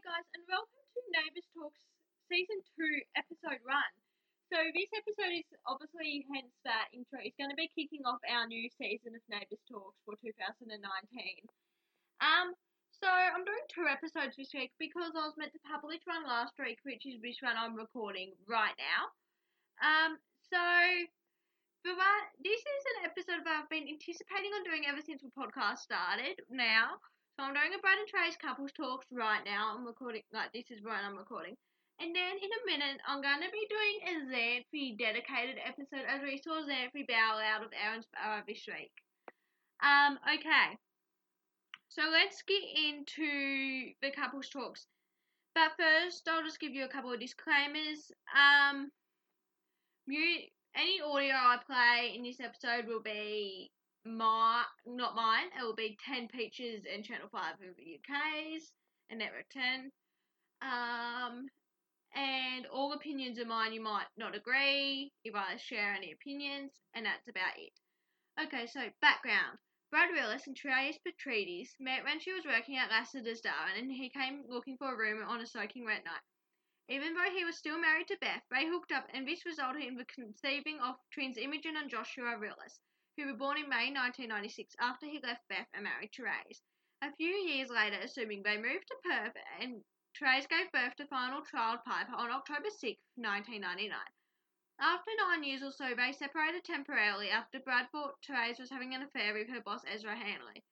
Guys, and welcome to Neighbours Talks Season 2, Episode 1. So, this episode is obviously, hence that intro, is going to be kicking off our new season of Neighbours Talks for 2019. Um, so, I'm doing two episodes this week because I was meant to publish one last week, which is this one I'm recording right now. Um, so, but this is an episode that I've been anticipating on doing ever since the podcast started now. So I'm doing a Brad and Trace couples talks right now. I'm recording, like, this is when I'm recording. And then in a minute, I'm going to be doing a Xanthi dedicated episode as we saw Xanthi bow out of Erinsborough this week. Um, okay. So let's get into the couples talks. But first, I'll just give you a couple of disclaimers. Um, mute, any audio I play in this episode will be my not mine. It will be Ten Peaches and Channel Five of the UK's and Network Ten. Um, and all opinions are mine. You might not agree. You might share any opinions, and that's about it. Okay, so background. Brad Willis and Therese Petridis met when she was working at Lassiter's Darwin, and he came looking for a room on a soaking wet night. Even though he was still married to Beth, they hooked up, and this resulted in the conceiving of twins Imogen and Joshua Willis who were born in May 1996 after he left Beth and married Therese. A few years later, assuming they moved to Perth, and Therese gave birth to final child Piper on October 6, 1999. After nine years or so, they separated temporarily after Brad thought Therese was having an affair with her boss Ezra Hanley.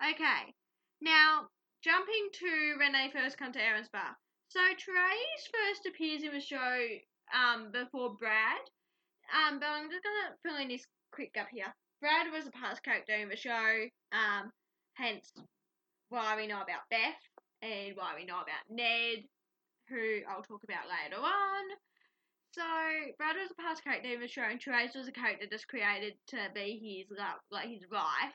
Okay, now jumping to when they first come to Erinsborough. So Therese first appears in the show um, before Brad, um, but I'm just gonna fill in this quick gap here. Brad was a past character in the show, um, hence why we know about Beth and why we know about Ned, who I'll talk about later on. So Brad was a past character in the show, and Therese was a character just created to be his love, like his wife,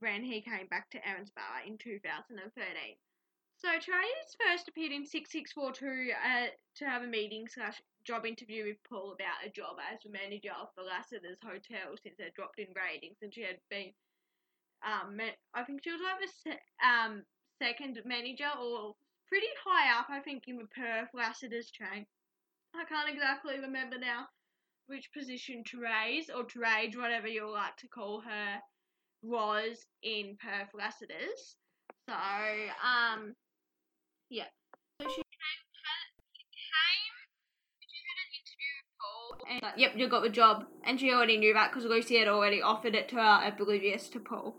when he came back to Erinsborough in 2013. So Therese first appeared in 6642 uh, to have a meeting slash job interview with Paul about a job as a manager of the Lassiter's Hotel since they dropped in ratings and she had been, um, I think she was like the se- um, second manager or pretty high up, I think, in the Perth Lassiter's chain. I can't exactly remember now which position Therese or Therese, whatever you like to call her, was in Perth Lassiter's. So, um, yeah. So she came, came and like, yep, you got the job. And she already knew that because Lucy had already offered it to her, oblivious to Paul.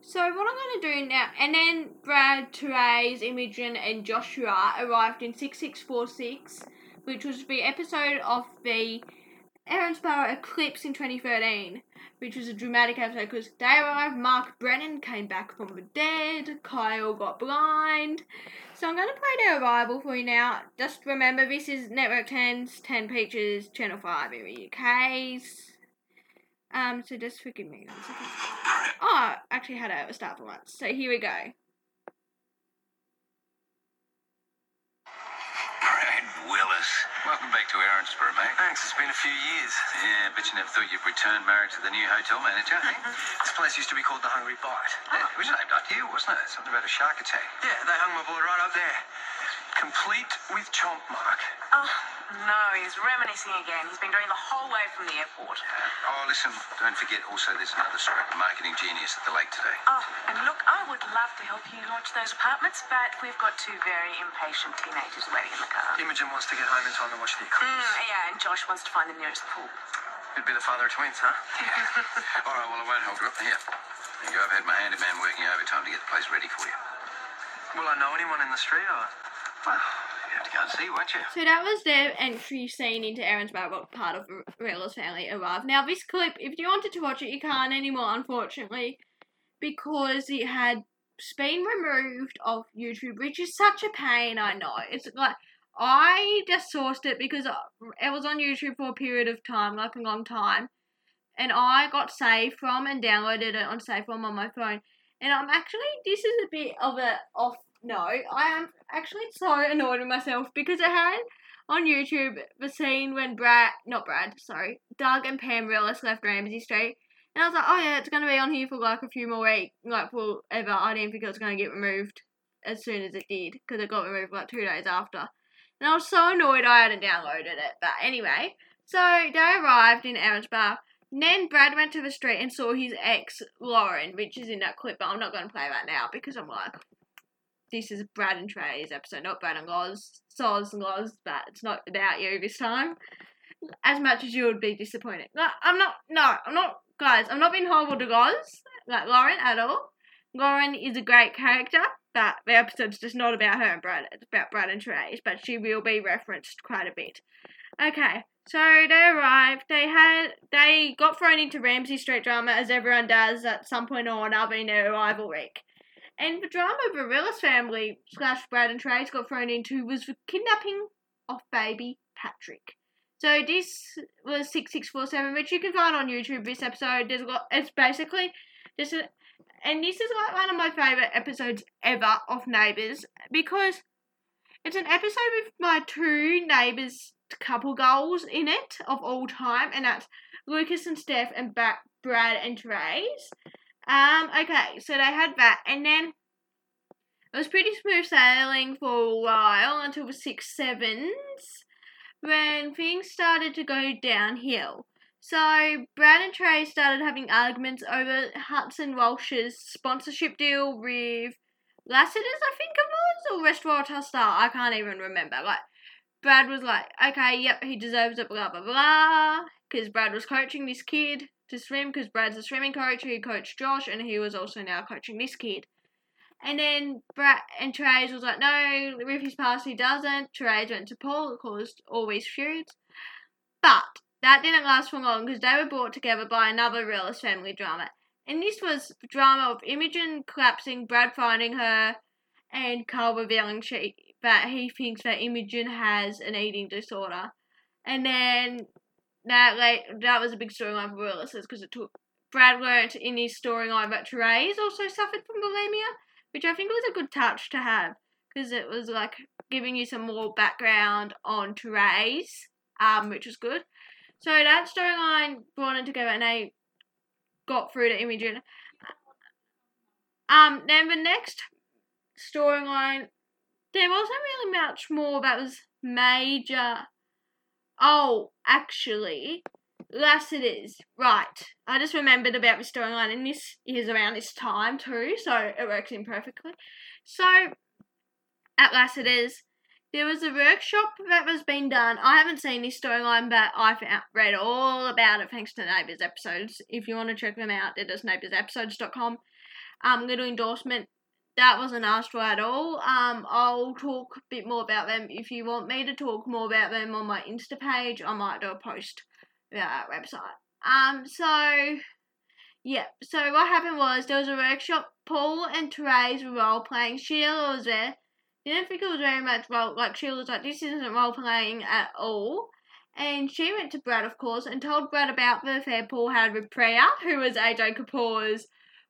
So what I'm going to do now, and then Brad, Therese, Imogen, and Joshua arrived in 6646, which was the episode of the Erinsborough eclipse in 2013, which was a dramatic episode because they arrived, Mark Brennan came back from the dead, Kyle got blind. So I'm going to play their arrival for you now. Just remember, this is Network 10's 10 Peaches, Channel 5 in the UK's. Um, so just forgive me. Oh, actually had at start for once. So here we go. Willis. Welcome back to Erinsborough, mate. Thanks, it's been a few years. Yeah, but you never thought you'd return married to the new hotel manager, eh? This place used to be called the Hungry Bite. Yeah, it was named after you, wasn't it? Something about a shark attack. Yeah, they hung my boy right up there. Complete with chomp mark. Oh, no, he's reminiscing again. He's been doing the whole way from the airport. Oh, listen, don't forget also there's another scrap of marketing genius at the lake today. Oh, and look, I would love to help you launch those apartments, but we've got two very impatient teenagers waiting in the car. Imogen wants to get home in time to watch the eclipse. Mm, yeah, and Josh wants to find the nearest pool. Could be the father of twins, huh? Yeah. All right, well, I won't hold you up. Here. There you go. I've had my handyman working overtime to get the place ready for you. Will I know anyone in the street or? Well, So that was their entry scene into Erinsborough, what part of Rella's family arrived. Now, this clip, if you wanted to watch it, you can't anymore, unfortunately, because it had been removed off YouTube, which is such a pain, I know. It's like, I just sourced it because it was on YouTube for a period of time, like a long time, and I got saved from and downloaded it on Save From on my phone. And I'm actually, this is a bit of a off no, I am actually so annoyed with myself because it had on YouTube the scene when Brad, not Brad, sorry, Doug and Pam Willis left Ramsey Street. And I was like, oh yeah, it's going to be on here for like a few more weeks, like forever. I didn't think it was going to get removed as soon as it did because it got removed like two days after. And I was so annoyed I hadn't downloaded it. But anyway, so they arrived in Erinsborough. And then Brad went to the street and saw his ex Lauren, which is in that clip, but I'm not going to play that now because I'm like, this is Brad and Trey's episode, not Brad and Loz, Soz and Loz, but it's not about you this time. As much as you would be disappointed. I'm not, no, I'm not, guys, I'm not being horrible to Loz, like Lauren at all. Lauren is a great character, but the episode's just not about her and Brad, it's about Brad and Trey's, but she will be referenced quite a bit. Okay, so they arrived. They had they got thrown into Ramsey Street drama as everyone does at some point or another in their arrival week. And the drama of Willis family slash Brad and Trace got thrown into was the kidnapping of baby Patrick. So this was six six four seven, which you can find on YouTube. This episode, there's a lot. It's basically a, and this is like one of my favorite episodes ever of Neighbours because it's an episode with my two neighbours couple goals in it of all time, and that's Lucas and Steph and Brad and Therese. Um, okay, so they had that, and then it was pretty smooth sailing for a while until the six sevens when things started to go downhill. So Brad and Trey started having arguments over Hudson Walsh's sponsorship deal with Lassiter's, I think it was, or Restaurateur Star. I can't even remember. Like Brad was like, okay, yep, he deserves it, blah blah blah, because Brad was coaching this kid to swim because Brad's a swimming coach who coached Josh, and he was also now coaching this kid. And then Brad and Therese was like, no, his past he doesn't. Therese went to Paul, it caused always feuds. But that didn't last for long because they were brought together by another realist family drama. And this was drama of Imogen collapsing, Brad finding her, and Karl revealing she that he thinks that Imogen has an eating disorder. And then that like that was a big storyline for realists because it took Brad learnt in his storyline that Therese also suffered from bulimia, which I think was a good touch to have because it was like giving you some more background on Therese, um, which was good. So that storyline brought it together and they got through to Imogen. Um, then the next storyline, there wasn't really much more that was major. Oh, actually, Lassiter's. Right. I just remembered about the storyline, and this is around this time too, so it works in perfectly. So, at last, it is. there was a workshop that was being done. I haven't seen this storyline, but I found, read all about it thanks to Neighbours episodes. If you want to check them out, it is neighboursepisodes.com. Um, little endorsement. That wasn't asked for at all. Um, I'll talk a bit more about them. If you want me to talk more about them on my Insta page, I might do a post about that website. Um, so yeah, so what happened was there was a workshop. Paul and Therese were role playing. Sheila was there didn't think it was very much role. Like she was like, this isn't role playing at all. And she went to Brad, of course, and told Brad about the affair Paul had with Priya, who was Ajay Kapoor's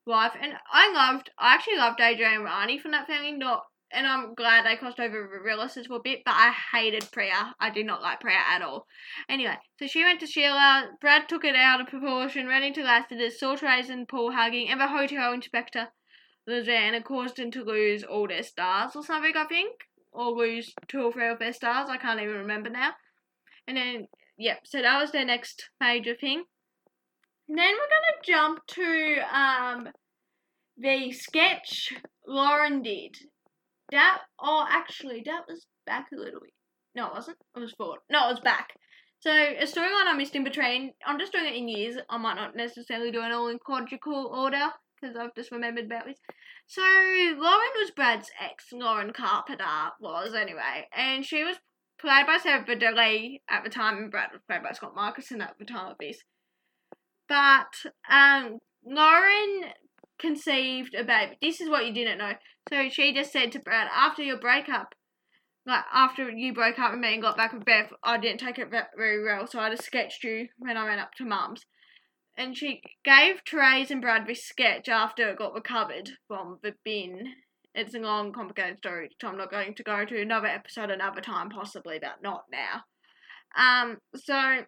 wife. And I loved, I actually loved Ajay and Rani from that family. Not, and I'm glad they crossed over with realists for a bit, but I hated Priya. I did not like Priya at all. Anyway, so she went to Sheila. Brad took it out of proportion, ran into Lassiter, saw Trace and Paul hugging, and the hotel inspector and it caused them to lose all their stars or something, I think. Or lose two or three of their stars, I can't even remember now. And then, yep, so that was their next major thing. Then we're gonna jump to um the sketch Lauren did. That, oh, actually, that was back a little bit. No, it wasn't. It was forward. No, it was back. So a storyline I missed in between. I'm just doing it in years. I might not necessarily do it all in chronological order because I've just remembered about this. So Lauren was Brad's ex, Lauren Carpenter was anyway, and she was played by Sarah Bareilles at the time, and Brad was played by Scott Marcus at the time of this. But um, Lauren conceived a baby. This is what you didn't know. So she just said to Brad, after your breakup, like after you broke up with me and got back with Beth, I didn't take it very well, so I just sketched you when I went up to Mum's and she gave Therese and Brad this sketch after it got recovered from the bin. It's a long, complicated story, which I'm not going to go to another episode another time, possibly, but not now. Um, so,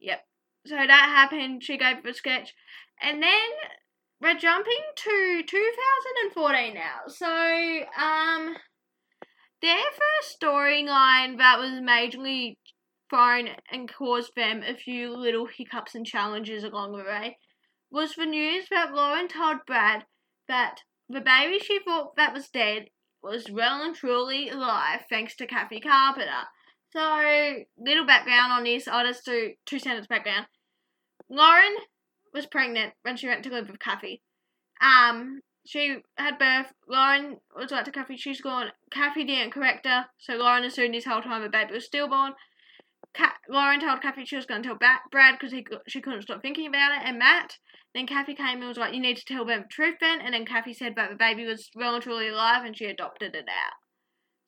yep. So that happened. She gave the sketch, and then we're jumping to 2014 now. So, um, their first storyline that was majorly thrown and caused them a few little hiccups and challenges along the way was the news that Lauren told Brad that the baby she thought that was dead was well and truly alive thanks to Kathy Carpenter. So, little background on this, I'll just do two sentence background. Lauren was pregnant when she went to live with Kathy. Um, she had birth. Lauren was like to Kathy, she's gone. Kathy didn't correct her, so Lauren assumed this whole time the baby was stillborn. Lauren told Kathy she was going to tell ba- Brad because she couldn't stop thinking about it, and Matt. Then Kathy came and was like, "You need to tell them the truth, then." And then Kathy said that the baby was well and truly alive, and she adopted it out.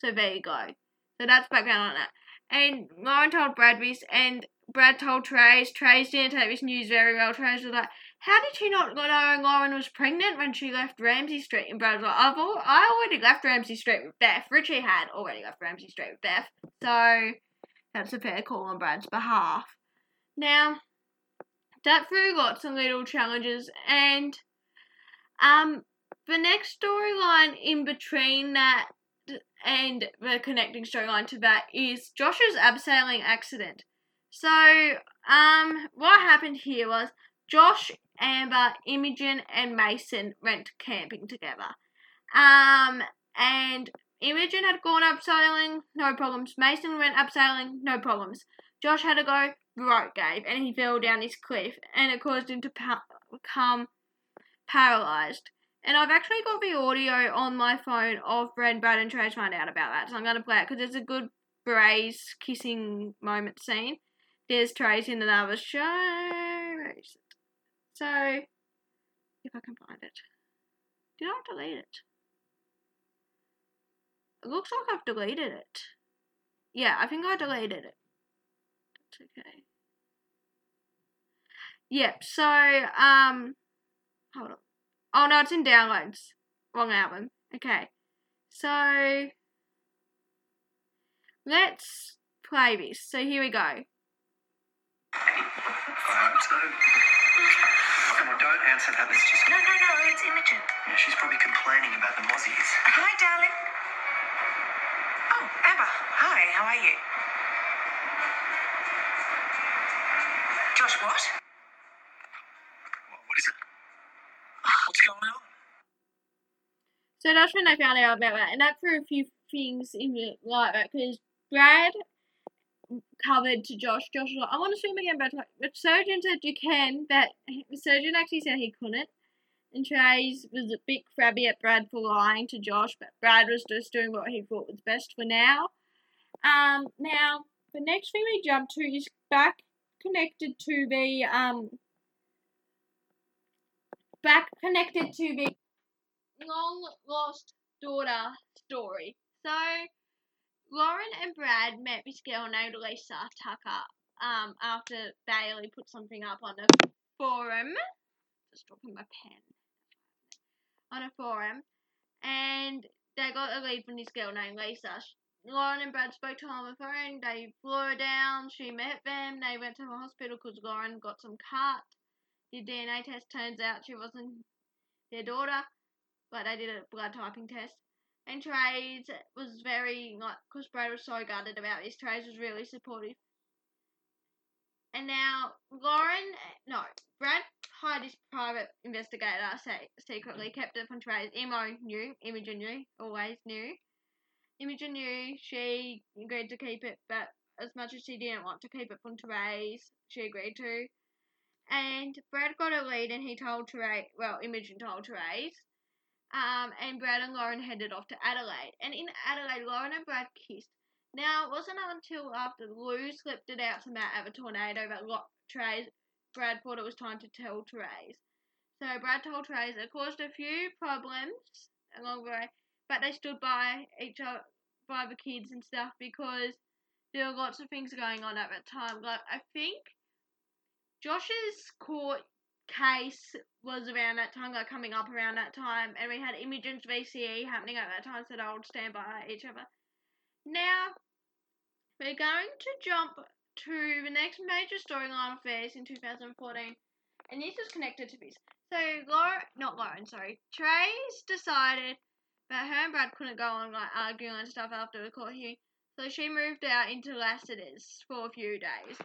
So there you go. So that's background on that. And Lauren told Brad this, and Brad told Trace. Trace didn't take this news very well. Trace was like, "How did she not know Lauren was pregnant when she left Ramsey Street?" And Brad was like, "I've I already left Ramsey Street with Beth. Richie had already left Ramsey Street with Beth, so that's a fair call on Brad's behalf." Now, that threw lots of little challenges, and um, the next storyline in between that and the connecting storyline to that is Josh's abseiling accident. So, um, what happened here was Josh, Amber, Imogen, and Mason went camping together. Um, and Imogen had gone abseiling, no problems. Mason went abseiling, no problems. Josh had to go, rope gave, and he fell down this cliff, and it caused him to pa- become paralyzed. And I've actually got the audio on my phone of Brad, Brad, and Trace find out about that, so I'm going to play it because it's a good Braze kissing moment scene. There's Trace in another show. So, if I can find it. Did I delete it? It looks like I've deleted it. Yeah, I think I deleted it. That's okay. Yep, so, um, hold on. Oh no, it's in downloads. Wrong album. Okay. So, let's play this. So here we go. Um, so, come on, don't answer that. Let's just. No, no, no, it's Imogen. Yeah, she's probably complaining about the mozzies. Hi, darling. Oh, Amber. Hi, how are you? Josh, what? What, what is it? What's going on? So that's when I found out about that, and that threw a few things in the light. Because Brad covered to Josh. Josh was like, I want to swim again, but the surgeon said you can. but the surgeon actually said he couldn't. And Trace was a bit crabby at Brad for lying to Josh, but Brad was just doing what he thought was best for now. Um, now the next thing we jump to is back connected to the um back connected to the long lost daughter story. So Lauren and Brad met this girl named Lisa Tucker um after Bailey put something up on a forum. Just dropping my pen. On a forum. And they got a lead from this girl named Lisa. Lauren and Brad spoke to her on the phone. They flew her down. She met them. They went to the hospital because Lauren got some cut. Did DNA test. Turns out she wasn't their daughter, but they did a blood typing test. And Trace was very like, because Brad was so gutted about this. Trace was really supportive. And now Lauren, no, Brad hired his private investigator say, secretly, kept it from Trace. Imo knew, Imogen knew, always knew. Imogen knew she agreed to keep it, but as much as she didn't want to keep it from Therese, she agreed to. And Brad got a lead and he told Therese, well, Imogen told Therese. Um, and Brad and Lauren headed off to Adelaide. And in Adelaide, Lauren and Brad kissed. Now, it wasn't until after Lou slipped it out to Matt at a tornado that Lo- Therese, Brad thought it was time to tell Therese. So Brad told Therese it caused a few problems along the way, but they stood by each other, by the kids and stuff because there were lots of things going on at that time. Like I think Josh's court case was around that time, like coming up around that time, and we had Imogen's VCE happening at that time, so they would stand by each other. Now we're going to jump to the next major storyline of theirs in 2014, and this is connected to this. So Laura, not Lauren, sorry, Trace decided that her and Brad couldn't go on like arguing and stuff after the court hearing, so she moved out into Lassiter's for a few days.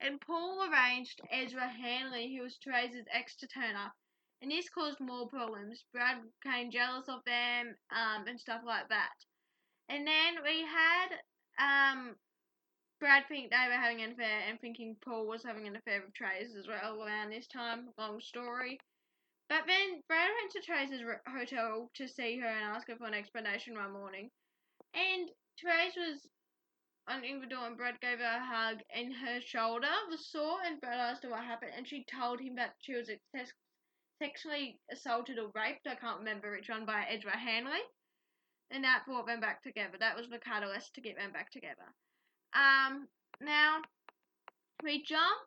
And Paul arranged Ezra Hanley, who was Teresa's ex, to turn up, and this caused more problems. Brad became jealous of them, um, and stuff like that. And then we had um Brad think they were having an affair and thinking Paul was having an affair with Trace as well around this time. Long story. But then Brad went to Trace's hotel to see her and ask her for an explanation one morning. And Trace was opening the and Brad gave her a hug and her shoulder was sore and Brad asked her what happened and she told him that she was sexually assaulted or raped, I can't remember which one, by Ezra Hanley. And that brought them back together. That was the catalyst to get them back together. Um, now, we jump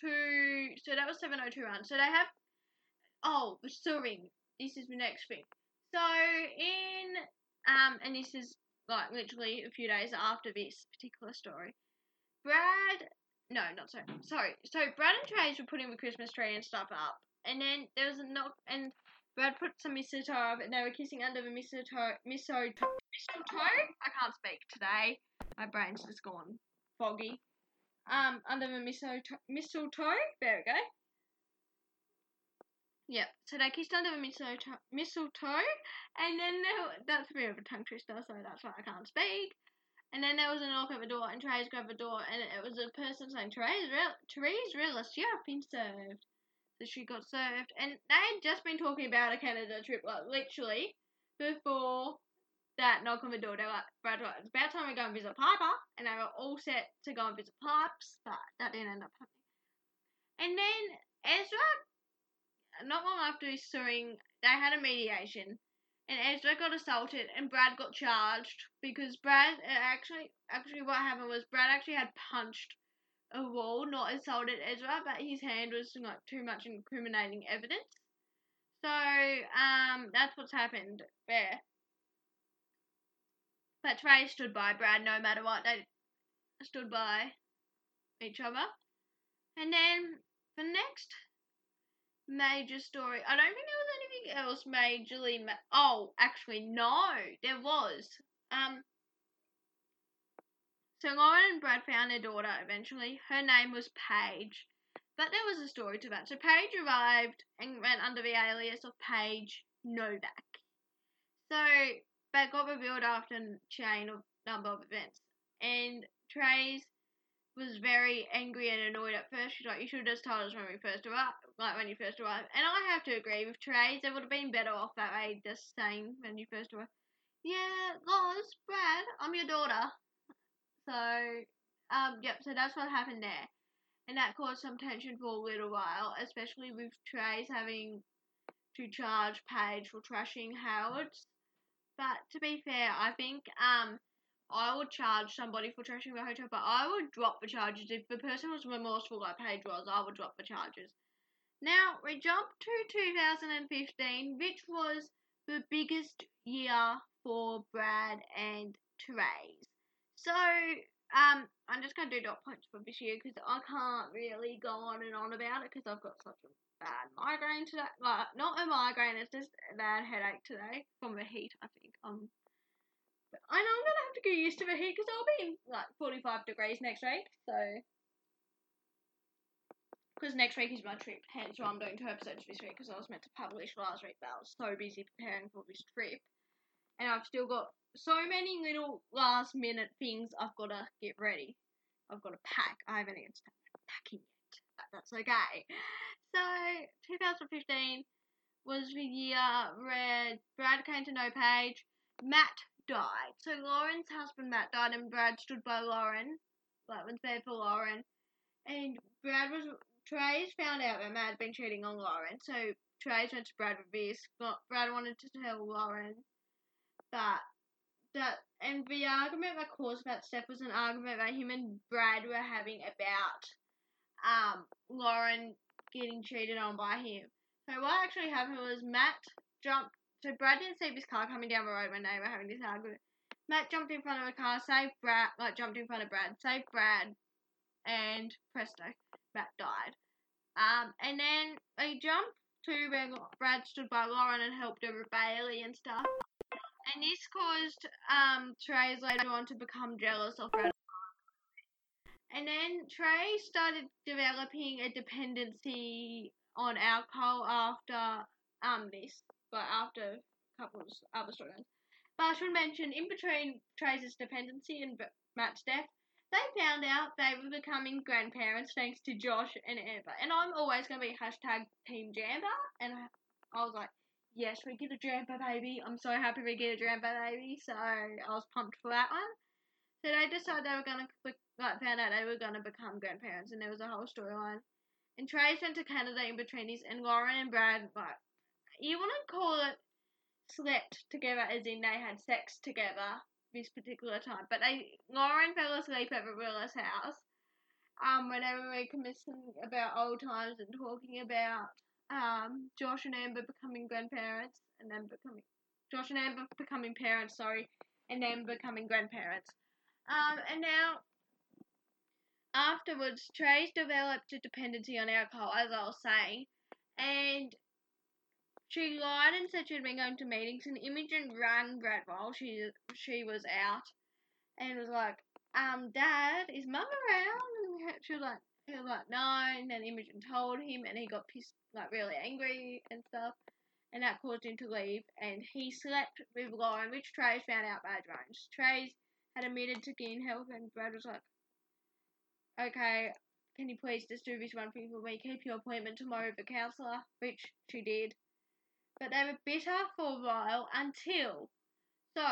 to, so that was 702 run. So they have, oh, the suing. This is the next thing. So in, um, and this is like literally a few days after this particular story, Brad, no, not so, sorry. So Brad and Trace were putting the Christmas tree and stuff up. And then there was a knock, and Brad put some mistletoe up, and they were kissing under the mistletoe, mistletoe, mistletoe? I can't speak today. My brain's just gone foggy. Um, under the mistletoe, mistletoe. There we go. Yep. So they kissed under the mistletoe, mistletoe, and then there, that's a bit of a tongue twister, so that's why I can't speak. And then there was a knock at the door, and Therese grabbed the door, and it was a person saying, Therese, real, Therese, realist, you have been served. So she got served, and they had just been talking about a Canada trip, like literally before that knock on the door. They were like, it's about time we go and visit Piper, and they were all set to go and visit Pipes, but that didn't end up happening. And then Ezra not long after his suing, they had a mediation, and Ezra got assaulted, and Brad got charged because Brad actually actually what happened was Brad actually had punched a wall, not assaulted Ezra, but his hand was not too much incriminating evidence. So um, that's what's happened there. But Trey stood by Brad no matter what. They stood by each other. And then the next major story. I don't think there was anything else majorly. Ma- oh, actually, no, there was. Um. So Lauren and Brad found their daughter eventually. Her name was Paige. But there was a story to that. So Paige arrived and went under the alias of Paige Novak. So that got revealed after a chain of number of events. And Trace was very angry and annoyed at first. She's like, you should have just told us when we first arrived, like when you first arrived. And I have to agree with Therese. It would have been better off that way, just saying when you first arrived. Yeah, Loz, Brad, I'm your daughter. So, um, yep. So that's what happened there, and that caused some tension for a little while, especially with Therese having to charge Paige for trashing Howard's. But to be fair, I think um I would charge somebody for trashing the hotel, but I would drop the charges. If the person was remorseful like Paige was, I would drop the charges. Now, we jump to 2015, which was the biggest year for Brad and Therese. So, um, I'm just going to do dot points for this year because I can't really go on and on about it because I've got such a bad migraine today. Like, not a migraine, it's just a bad headache today from the heat, I think. Um, I know I'm gonna have to get used to the heat because I'll be in like 45 degrees next week. So, because next week is my trip, hence why I'm doing two episodes this week because I was meant to publish last week, but I was so busy preparing for this trip, and I've still got so many little last minute things I've got to get ready. I've got to pack. I haven't even started packing yet, but that's okay. So, 2015 was the year where Brad came to know Paige. Matt died. So Lauren's husband Matt died, and Brad stood by Lauren, like was there for Lauren. And Brad was Trace found out that Matt had been cheating on Lauren, so Trace went to Brad with this. Brad wanted to tell Lauren that that and the argument that caused that step was an argument that him and Brad were having about um Lauren getting cheated on by him. So what actually happened was Matt jumped so Brad didn't see his car coming down the road when they were having this argument. Matt jumped in front of the car, saved Brad, like jumped in front of Brad, saved Brad, and presto, Matt died. Um, and then they jumped too, where Brad stood by Lauren and helped her with Bailey and stuff. And this caused um Trey's later on to become jealous of Brad. And then Trey started developing a dependency on alcohol after um this, but after a couple of other storylines. But I should mention, in between Trey's dependency and Matt's death, they found out they were becoming grandparents thanks to Josh and Amber. And I'm always going to be hashtag Team Jamber. And I was like, yes, we get a Jamber baby. I'm so happy we get a Jamber baby. So I was pumped for that one. So they decided they were going to, like, found out they were going to become grandparents. And there was a whole storyline. And Trey went to Canada in between these, And Lauren and Brad, like, you to call it slept together as in they had sex together this particular time. But they Lauren fell asleep at Marilla's house. Um, whenever we were conversing about old times and talking about um Josh and Amber becoming grandparents and then becoming Josh and Amber becoming parents, sorry, and then becoming grandparents. Um, and now afterwards, Trey's developed a dependency on alcohol, as I was saying, and she lied and said she'd been going to meetings, and Imogen rang Brad while she she was out, and was like, "Um, Dad, is Mum around?" And she was like, "He was like, no." And then Imogen told him, and he got pissed, like really angry and stuff, and that caused him to leave. And he slept with Lauren, which Trey's found out by drones. Trey's had admitted to getting help, and Brad was like, "Okay, can you please just do this one thing for me? Keep your appointment tomorrow with the counsellor," which she did but they were bitter for a while until. So,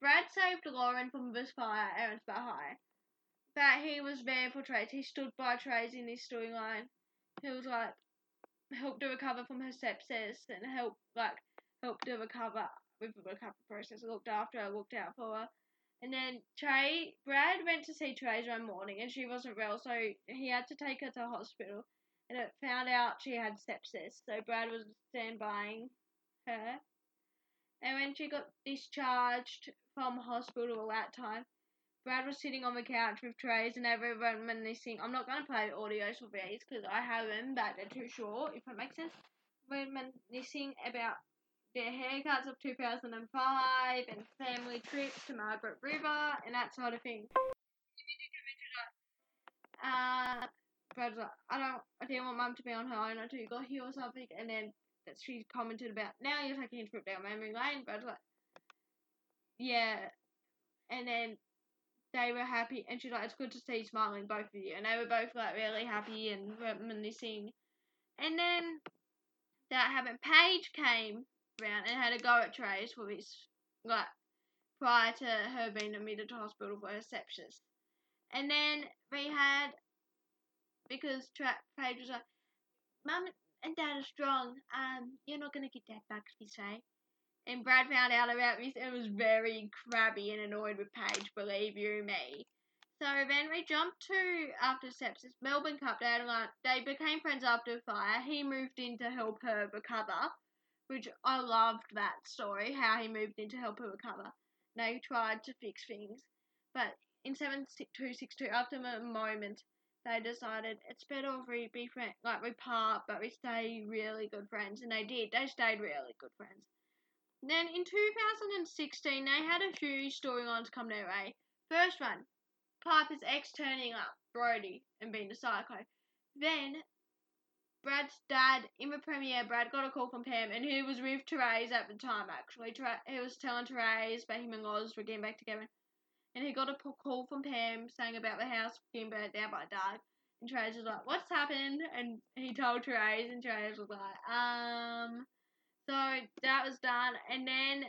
Brad saved Lauren from this fire at Erinsborough High. But he was there for Trace. He stood by Trace in this storyline. He was like, helped her recover from her sepsis and helped, like, helped her recover with the recovery process. Looked after her, looked out for her. And then Trey, Brad went to see Trace one morning and she wasn't well, so he had to take her to hospital. And it found out she had sepsis, so Brad was standbying her. And when she got discharged from hospital that time, Brad was sitting on the couch with trays and everyone reminiscing. I'm not going to play audios for these because I have them, but they're too short, if that makes sense. Reminiscing about their haircuts of 2005 and family trips to Margaret River and that sort of thing. Uh, Brad's like, I don't, I didn't want mum to be on her own until you got here or something, and then that she commented about, now you're taking a trip down memory lane, but I was like, yeah. And then they were happy, and she's like, it's good to see you smiling, both of you. And they were both like really happy and reminiscing. And then that happened. Paige came around and had a go at Trace for his, like, prior to her being admitted to hospital for her sepsis. And then we had, because Tra- Paige was like, Mum, and Dad is strong. Um, you're not gonna get that back, if you say. And Brad found out about this and was very crabby and annoyed with Paige, believe you me. So then we jumped to after sepsis, Melbourne Cup. They, they became friends after fire. He moved in to help her recover, which I loved that story. How he moved in to help her recover. They tried to fix things, but in seven two six two, after a moment, they decided it's better if we be friends, like we part, but we stay really good friends, and they did. They stayed really good friends. Then in 2016, they had a few storylines come their way. First one, Piper's ex turning up, Brody, and being a psycho. Then Brad's dad, in the premiere, Brad got a call from Pam, and he was with Therese at the time, actually. He was telling Therese that him and Oz were getting back together and he got a call from Pam saying about the house being burnt down by a dog. And Therese was like, "What's happened?" And he told Therese, and Therese was like, "Um." So that was done, and then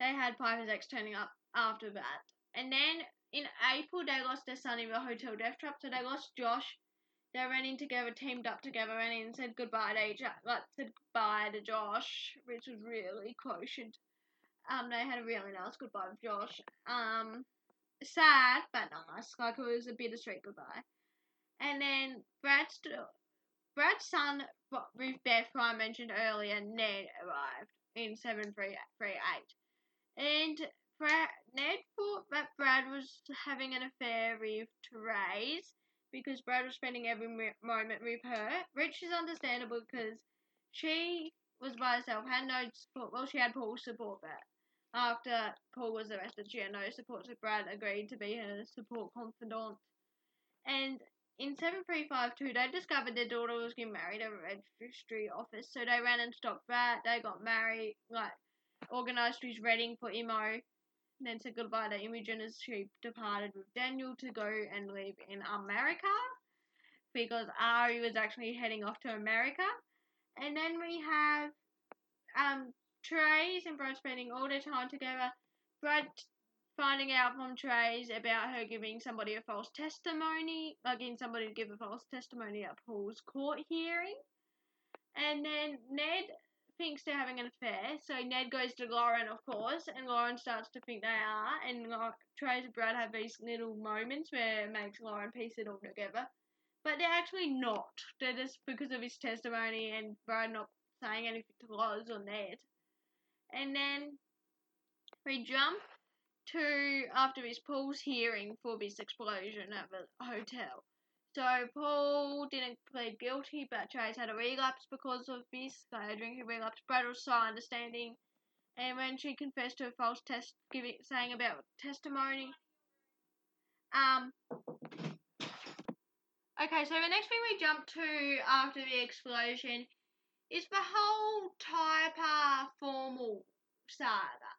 they had Piper's ex turning up after that, and then in April they lost their son in the hotel death trap. So they lost Josh. They ran in together, teamed up together, ran in and said goodbye to each other. Like said goodbye to Josh, which was really quotient um, they had a really nice goodbye with Josh. Um, sad but nice. Like it was a bittersweet goodbye. And then Brad's Brad's son with Beth, who I mentioned earlier, Ned arrived in seven three three eight, and Brad, Ned thought that Brad was having an affair with Therese. because Brad was spending every moment with her. Which is understandable because she was by herself, had no support. Well, she had Paul's support, but after Paul was arrested, she had no support. So Brad agreed to be her support confidant. And in 7352, they discovered their daughter was getting married at a registry office. So they ran and stopped Brad. They got married, like, organised his wedding for Imo. Then said goodbye to Imogen as she departed with Daniel to go and live in America. Because Ari was actually heading off to America. And then we have um, Trace and Brad spending all their time together. Brad finding out from Trace about her giving somebody a false testimony, like getting somebody to give a false testimony at Paul's court hearing. And then Ned thinks they're having an affair, so Ned goes to Lauren, of course, and Lauren starts to think they are, and Trace and Brad have these little moments where it makes Lauren piece it all together. But they're actually not. They're just because of his testimony and Brad not saying anything to Loz or Ned. And then we jump to after his Paul's hearing for this explosion at the hotel. So Paul didn't plead guilty, but Trace had a relapse because of this. So a drinking relapse. Brad was so understanding, and when she confessed to a false test, giving saying about testimony. Um. Okay, so the next thing we jump to after the explosion is the whole Typer formal saga.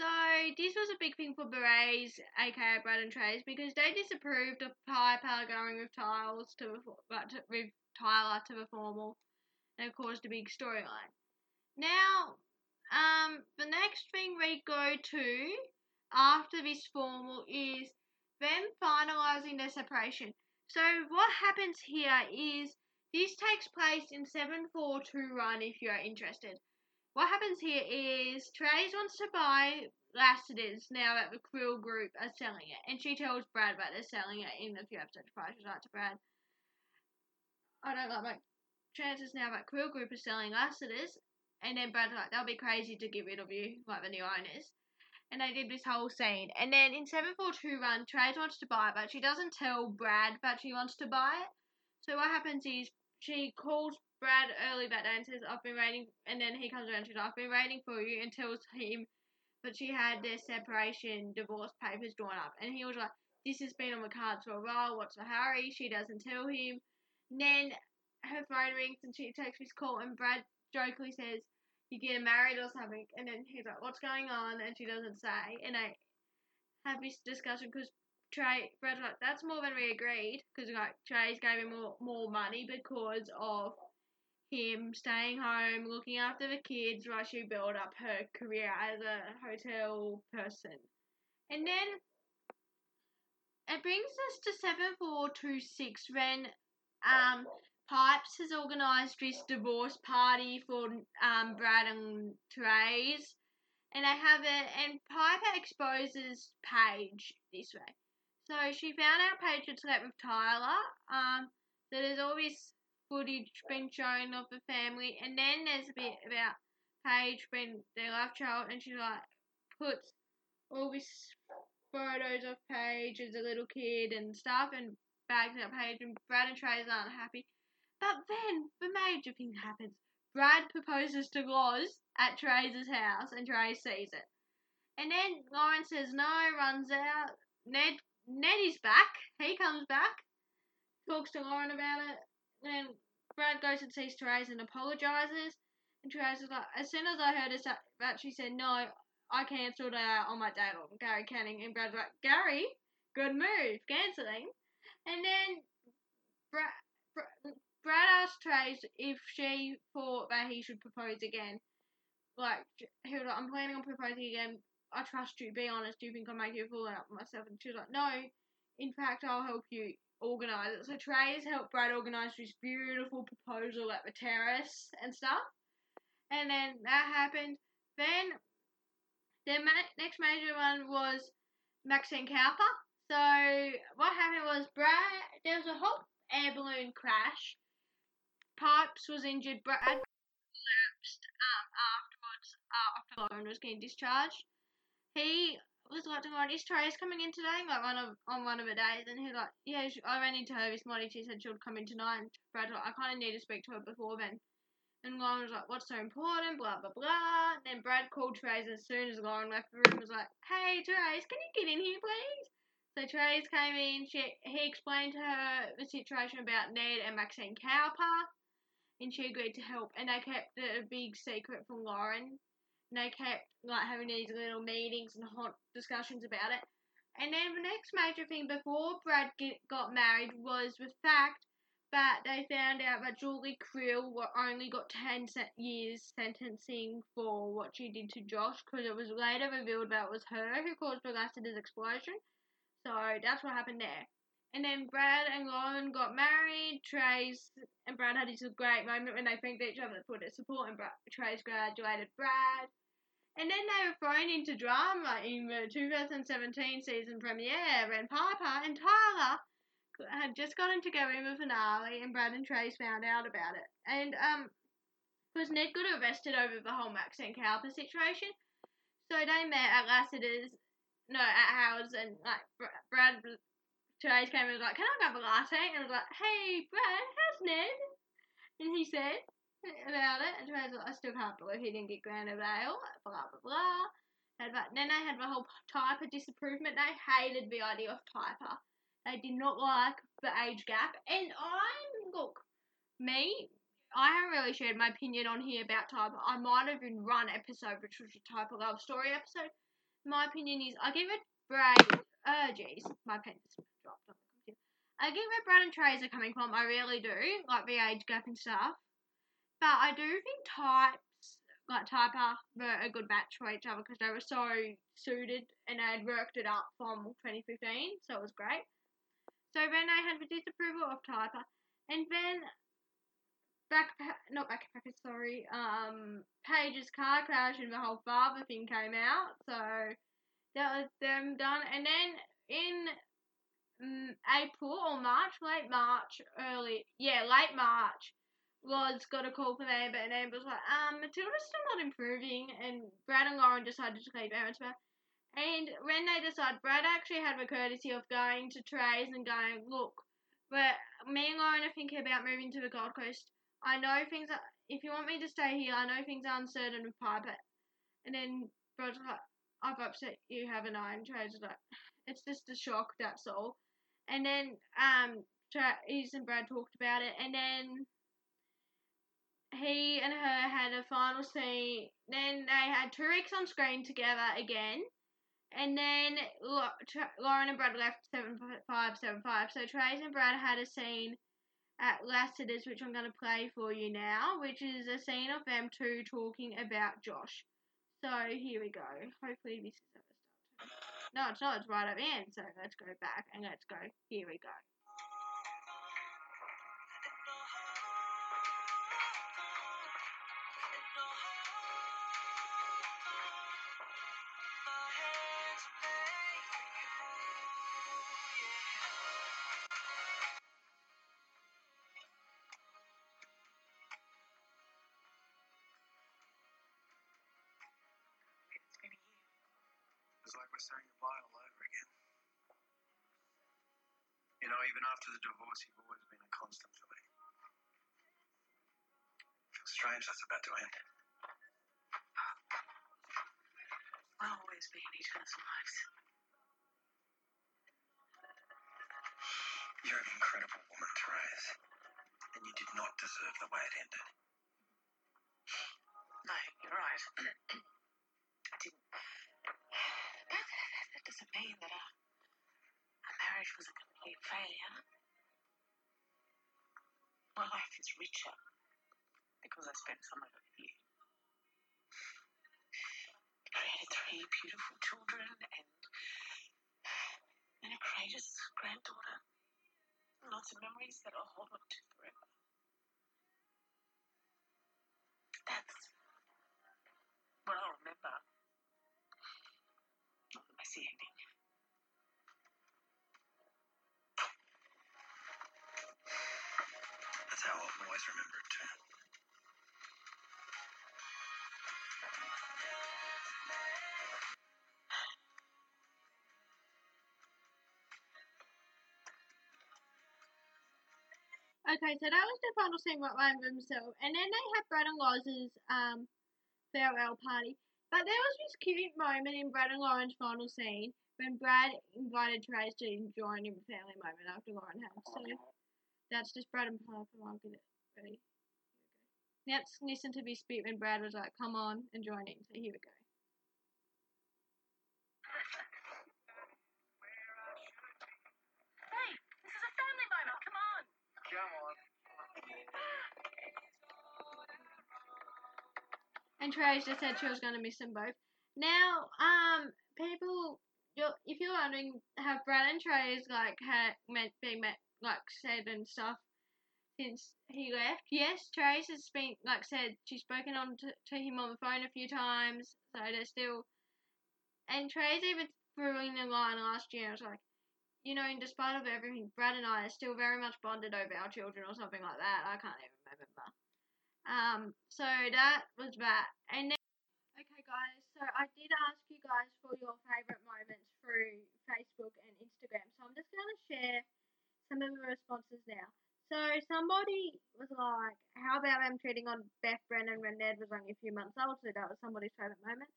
So this was a big thing for Berets, aka Brad and Trace, because they disapproved of Piper going with Tiles to with Tyler to the formal, and it caused a big storyline. Now, um, the next thing we go to after this formal is them finalising their separation. So what happens here is this takes place in 742 run if you're interested. What happens here is Trace wants to buy Lassiter's now that the Krill group are selling it, and she tells Brad that they're selling it in the few episodes prior. She's like to Brad, I don't like my chances now that Krill group is selling Lassiter's, and then Brad's like, they'll be crazy to get rid of you, like the new owners. And they did this whole scene. And then in 742 run, Trace wants to buy it, but she doesn't tell Brad that she wants to buy it. So what happens is she calls Brad early that day and says, I've been waiting, and then he comes around and like, I've been waiting for you, and tells him that she had their separation divorce papers drawn up. And he was like, This has been on the cards for a while, what's the hurry? She doesn't tell him. And then her phone rings and she takes his call, and Brad jokingly says, You're getting married or something? And then he's like, What's going on? And she doesn't say. And they have this discussion because Trey, Brad's like, That's more than we agreed, because like, Trey's gave him more, more money because of him staying home, looking after the kids while she built up her career as a hotel person. And then it brings us to 7426 when um, Pipes has organised this divorce party for um, Brad and Therese. And they have it, and Piper exposes Paige this way. So she found out Paige had slept with Tyler. Um, so there's all this footage been shown of the family, and then there's a bit about Paige when their love child, and she like puts all these photos of Paige as a little kid and stuff, and bags up Paige, and Brad and Trace aren't happy. But then the major thing happens. Brad proposes to Loz at Trace's house, and Trace sees it. And then Lauren says no, runs out. Ned Ned is back. He comes back, talks to Lauren about it. Then Brad goes and sees Therese and apologizes. And Therese is like, as soon as I heard that she said, no, I cancelled out on my date on Gary Canning. And Brad's like, Gary, good move, cancelling. And then Brad, Brad, Brad asked Therese if she thought that he should propose again. Like, he was like, I'm planning on proposing again. I trust you. Be honest. Do you think make you a fool out of myself? And she was like, No. In fact, I'll help you organise it. So Trey has helped Brad organise this beautiful proposal at the terrace and stuff. And then that happened. Then the ma- next major one was Maxine Cowper. So what happened was Brad. There was a whole air balloon crash. Pipes was injured. Brad collapsed um, afterwards uh, after Lauren was getting discharged. He was Lauren, is Trace coming in today? Like one of on one of the days, and he's like, yeah, she, I ran into her this morning. She said she would come in tonight. And Brad's like, I kind of need to speak to her before then. And Lauren was like, what's so important? Blah blah blah. then Brad called Trace as soon as Lauren left the room. Was like, hey Trace, can you get in here, please? So Trace came in. She he explained to her the situation about Ned and Maxine Cowper, and she agreed to help. And they kept it a big secret from Lauren and they kept like having these little meetings and hot discussions about it. And then the next major thing before Brad get, got married was the fact that they found out that Julie Quill only got 10 years sentencing for what she did to Josh because it was later revealed that it was her who caused the Lassiter's explosion. So that's what happened there. And then Brad and Lauren got married. Trace and Brad had this great moment when they thanked each other for their support, and Brad, Trace graduated Brad. And then they were thrown into drama in the 2017 season premiere when Piper and Tyler had just gotten together in the finale and Brad and Trace found out about it. And, um, because Ned got arrested over the whole Max Maxine Cowper situation. So they met at Lassiter's, no, at Harold's, and, like, Brad, Trace came and was like, Can I grab a latte? And I was like, Hey, Brad, how's Ned? And he said, about it, and Trey's like, I still can't believe he didn't get granted bail, blah blah blah. And but then they had the whole Typer disapproval. They hated the idea of Typer. They did not like the age gap. And I'm, look, me, I haven't really shared my opinion on here about Typer. I might have even run episode, which was a Typer love story episode. My opinion is, I give it Brad. Uh, jeez, my pen just dropped on the computer. I get where Brad and Trace are coming from. I really do, like the age gap and stuff. But I do think types, like Typer, were a good match for each other because they were so suited and they had worked it up from 2015, so it was great. So then I had the disapproval of Typer, and then back not backpacker, sorry, um, Paige's car crash and the whole father thing came out, so that was them done. And then in April or March, late March, early, yeah, late March, was got a call from Amber, and Amber was like, um, Matilda's still not improving, and Brad and Lauren decided to leave Aaron's And when they decided, Brad actually had the courtesy of going to Trace and going, look, but me and Lauren are thinking about moving to the Gold Coast. I know things are, if you want me to stay here, I know things are uncertain with Piper. And then Brad's like, I've upset you, haven't I? And Trace was like, it's just a shock, that's all. And then, um, and Brad talked about it, and then he and her had a final scene. Then they had two weeks on screen together again. And then Lauren and Brad left 7575. So Trace and Brad had a scene at Lassiter's, which I'm going to play for you now, which is a scene of them two talking about Josh. So here we go. Hopefully this is. No, it's not. It's right the end. So let's go back and let's go. Here we go. Know, even after the divorce, you've always been a constant for me. Feels strange that's about to end. We'll always be in each other's lives. You're an incredible woman, Terese. And you did not deserve the way it ended. No, you're right. I didn't. That, that doesn't mean that our, our marriage was a complete failure. My life is richer because I spent some of it with you. Created three beautiful children and, and a courageous granddaughter. Lots of memories that I'll hold on to forever. That's Okay, so that was the final scene right by themselves, and then they had Brad and Loz's um farewell party. But there was this cute moment in Brad and Lauren's final scene when Brad invited Trace to join him a family moment after Lauren had. So that's just Brad and Piper. I'll get it ready. Let's listen to this bit when Brad was like, "Come on and join in." So here we go. And Trace just said she was going to miss them both. Now, um, people, you're, if you're wondering, have Brad and Trace like had met, been met, like said and stuff since he left? Yes, Trace has been like said she's spoken on to, to him on the phone a few times, so they're still. And Trace even threw in the line last year. I was like, you know, in despite of everything, Brad and I are still very much bonded over our children or something like that. I can't even remember. Um, so that was that. And then, okay, guys, so I did ask you guys for your favourite moments through Facebook and Instagram. So I'm just going to share some of the responses now. So somebody was like, how about them treating on Beth Brennan when Ned was only a few months old? So that was somebody's favourite moment.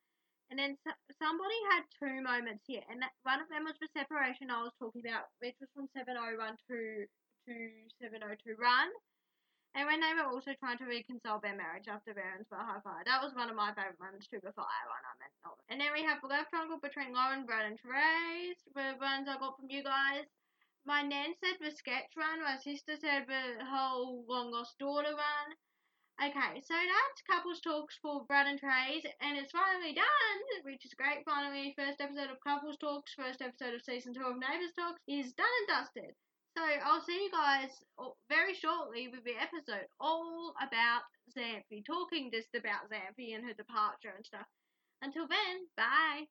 And then so, somebody had two moments here, and that, one of them was the separation I was talking about, which was from 701 to, to 702 run. And when they were also trying to reconcile their marriage after Baron's Bar Fire. That was one of my favourite moments too, the fire one I meant. Not. And then we have the left triangle between Lauren, Brad and Terese, the ones I got from you guys. My nan said the sketch run, my sister said the whole long lost daughter run. Okay, so that's couples talks for Brad and Terese, and it's finally done, which is great. Finally, first episode of couples talks, first episode of season two of Neighbours talks is done and dusted. So I'll see you guys very shortly with the episode all about Xanthe, talking just about Xanthe and her departure and stuff. Until then, bye.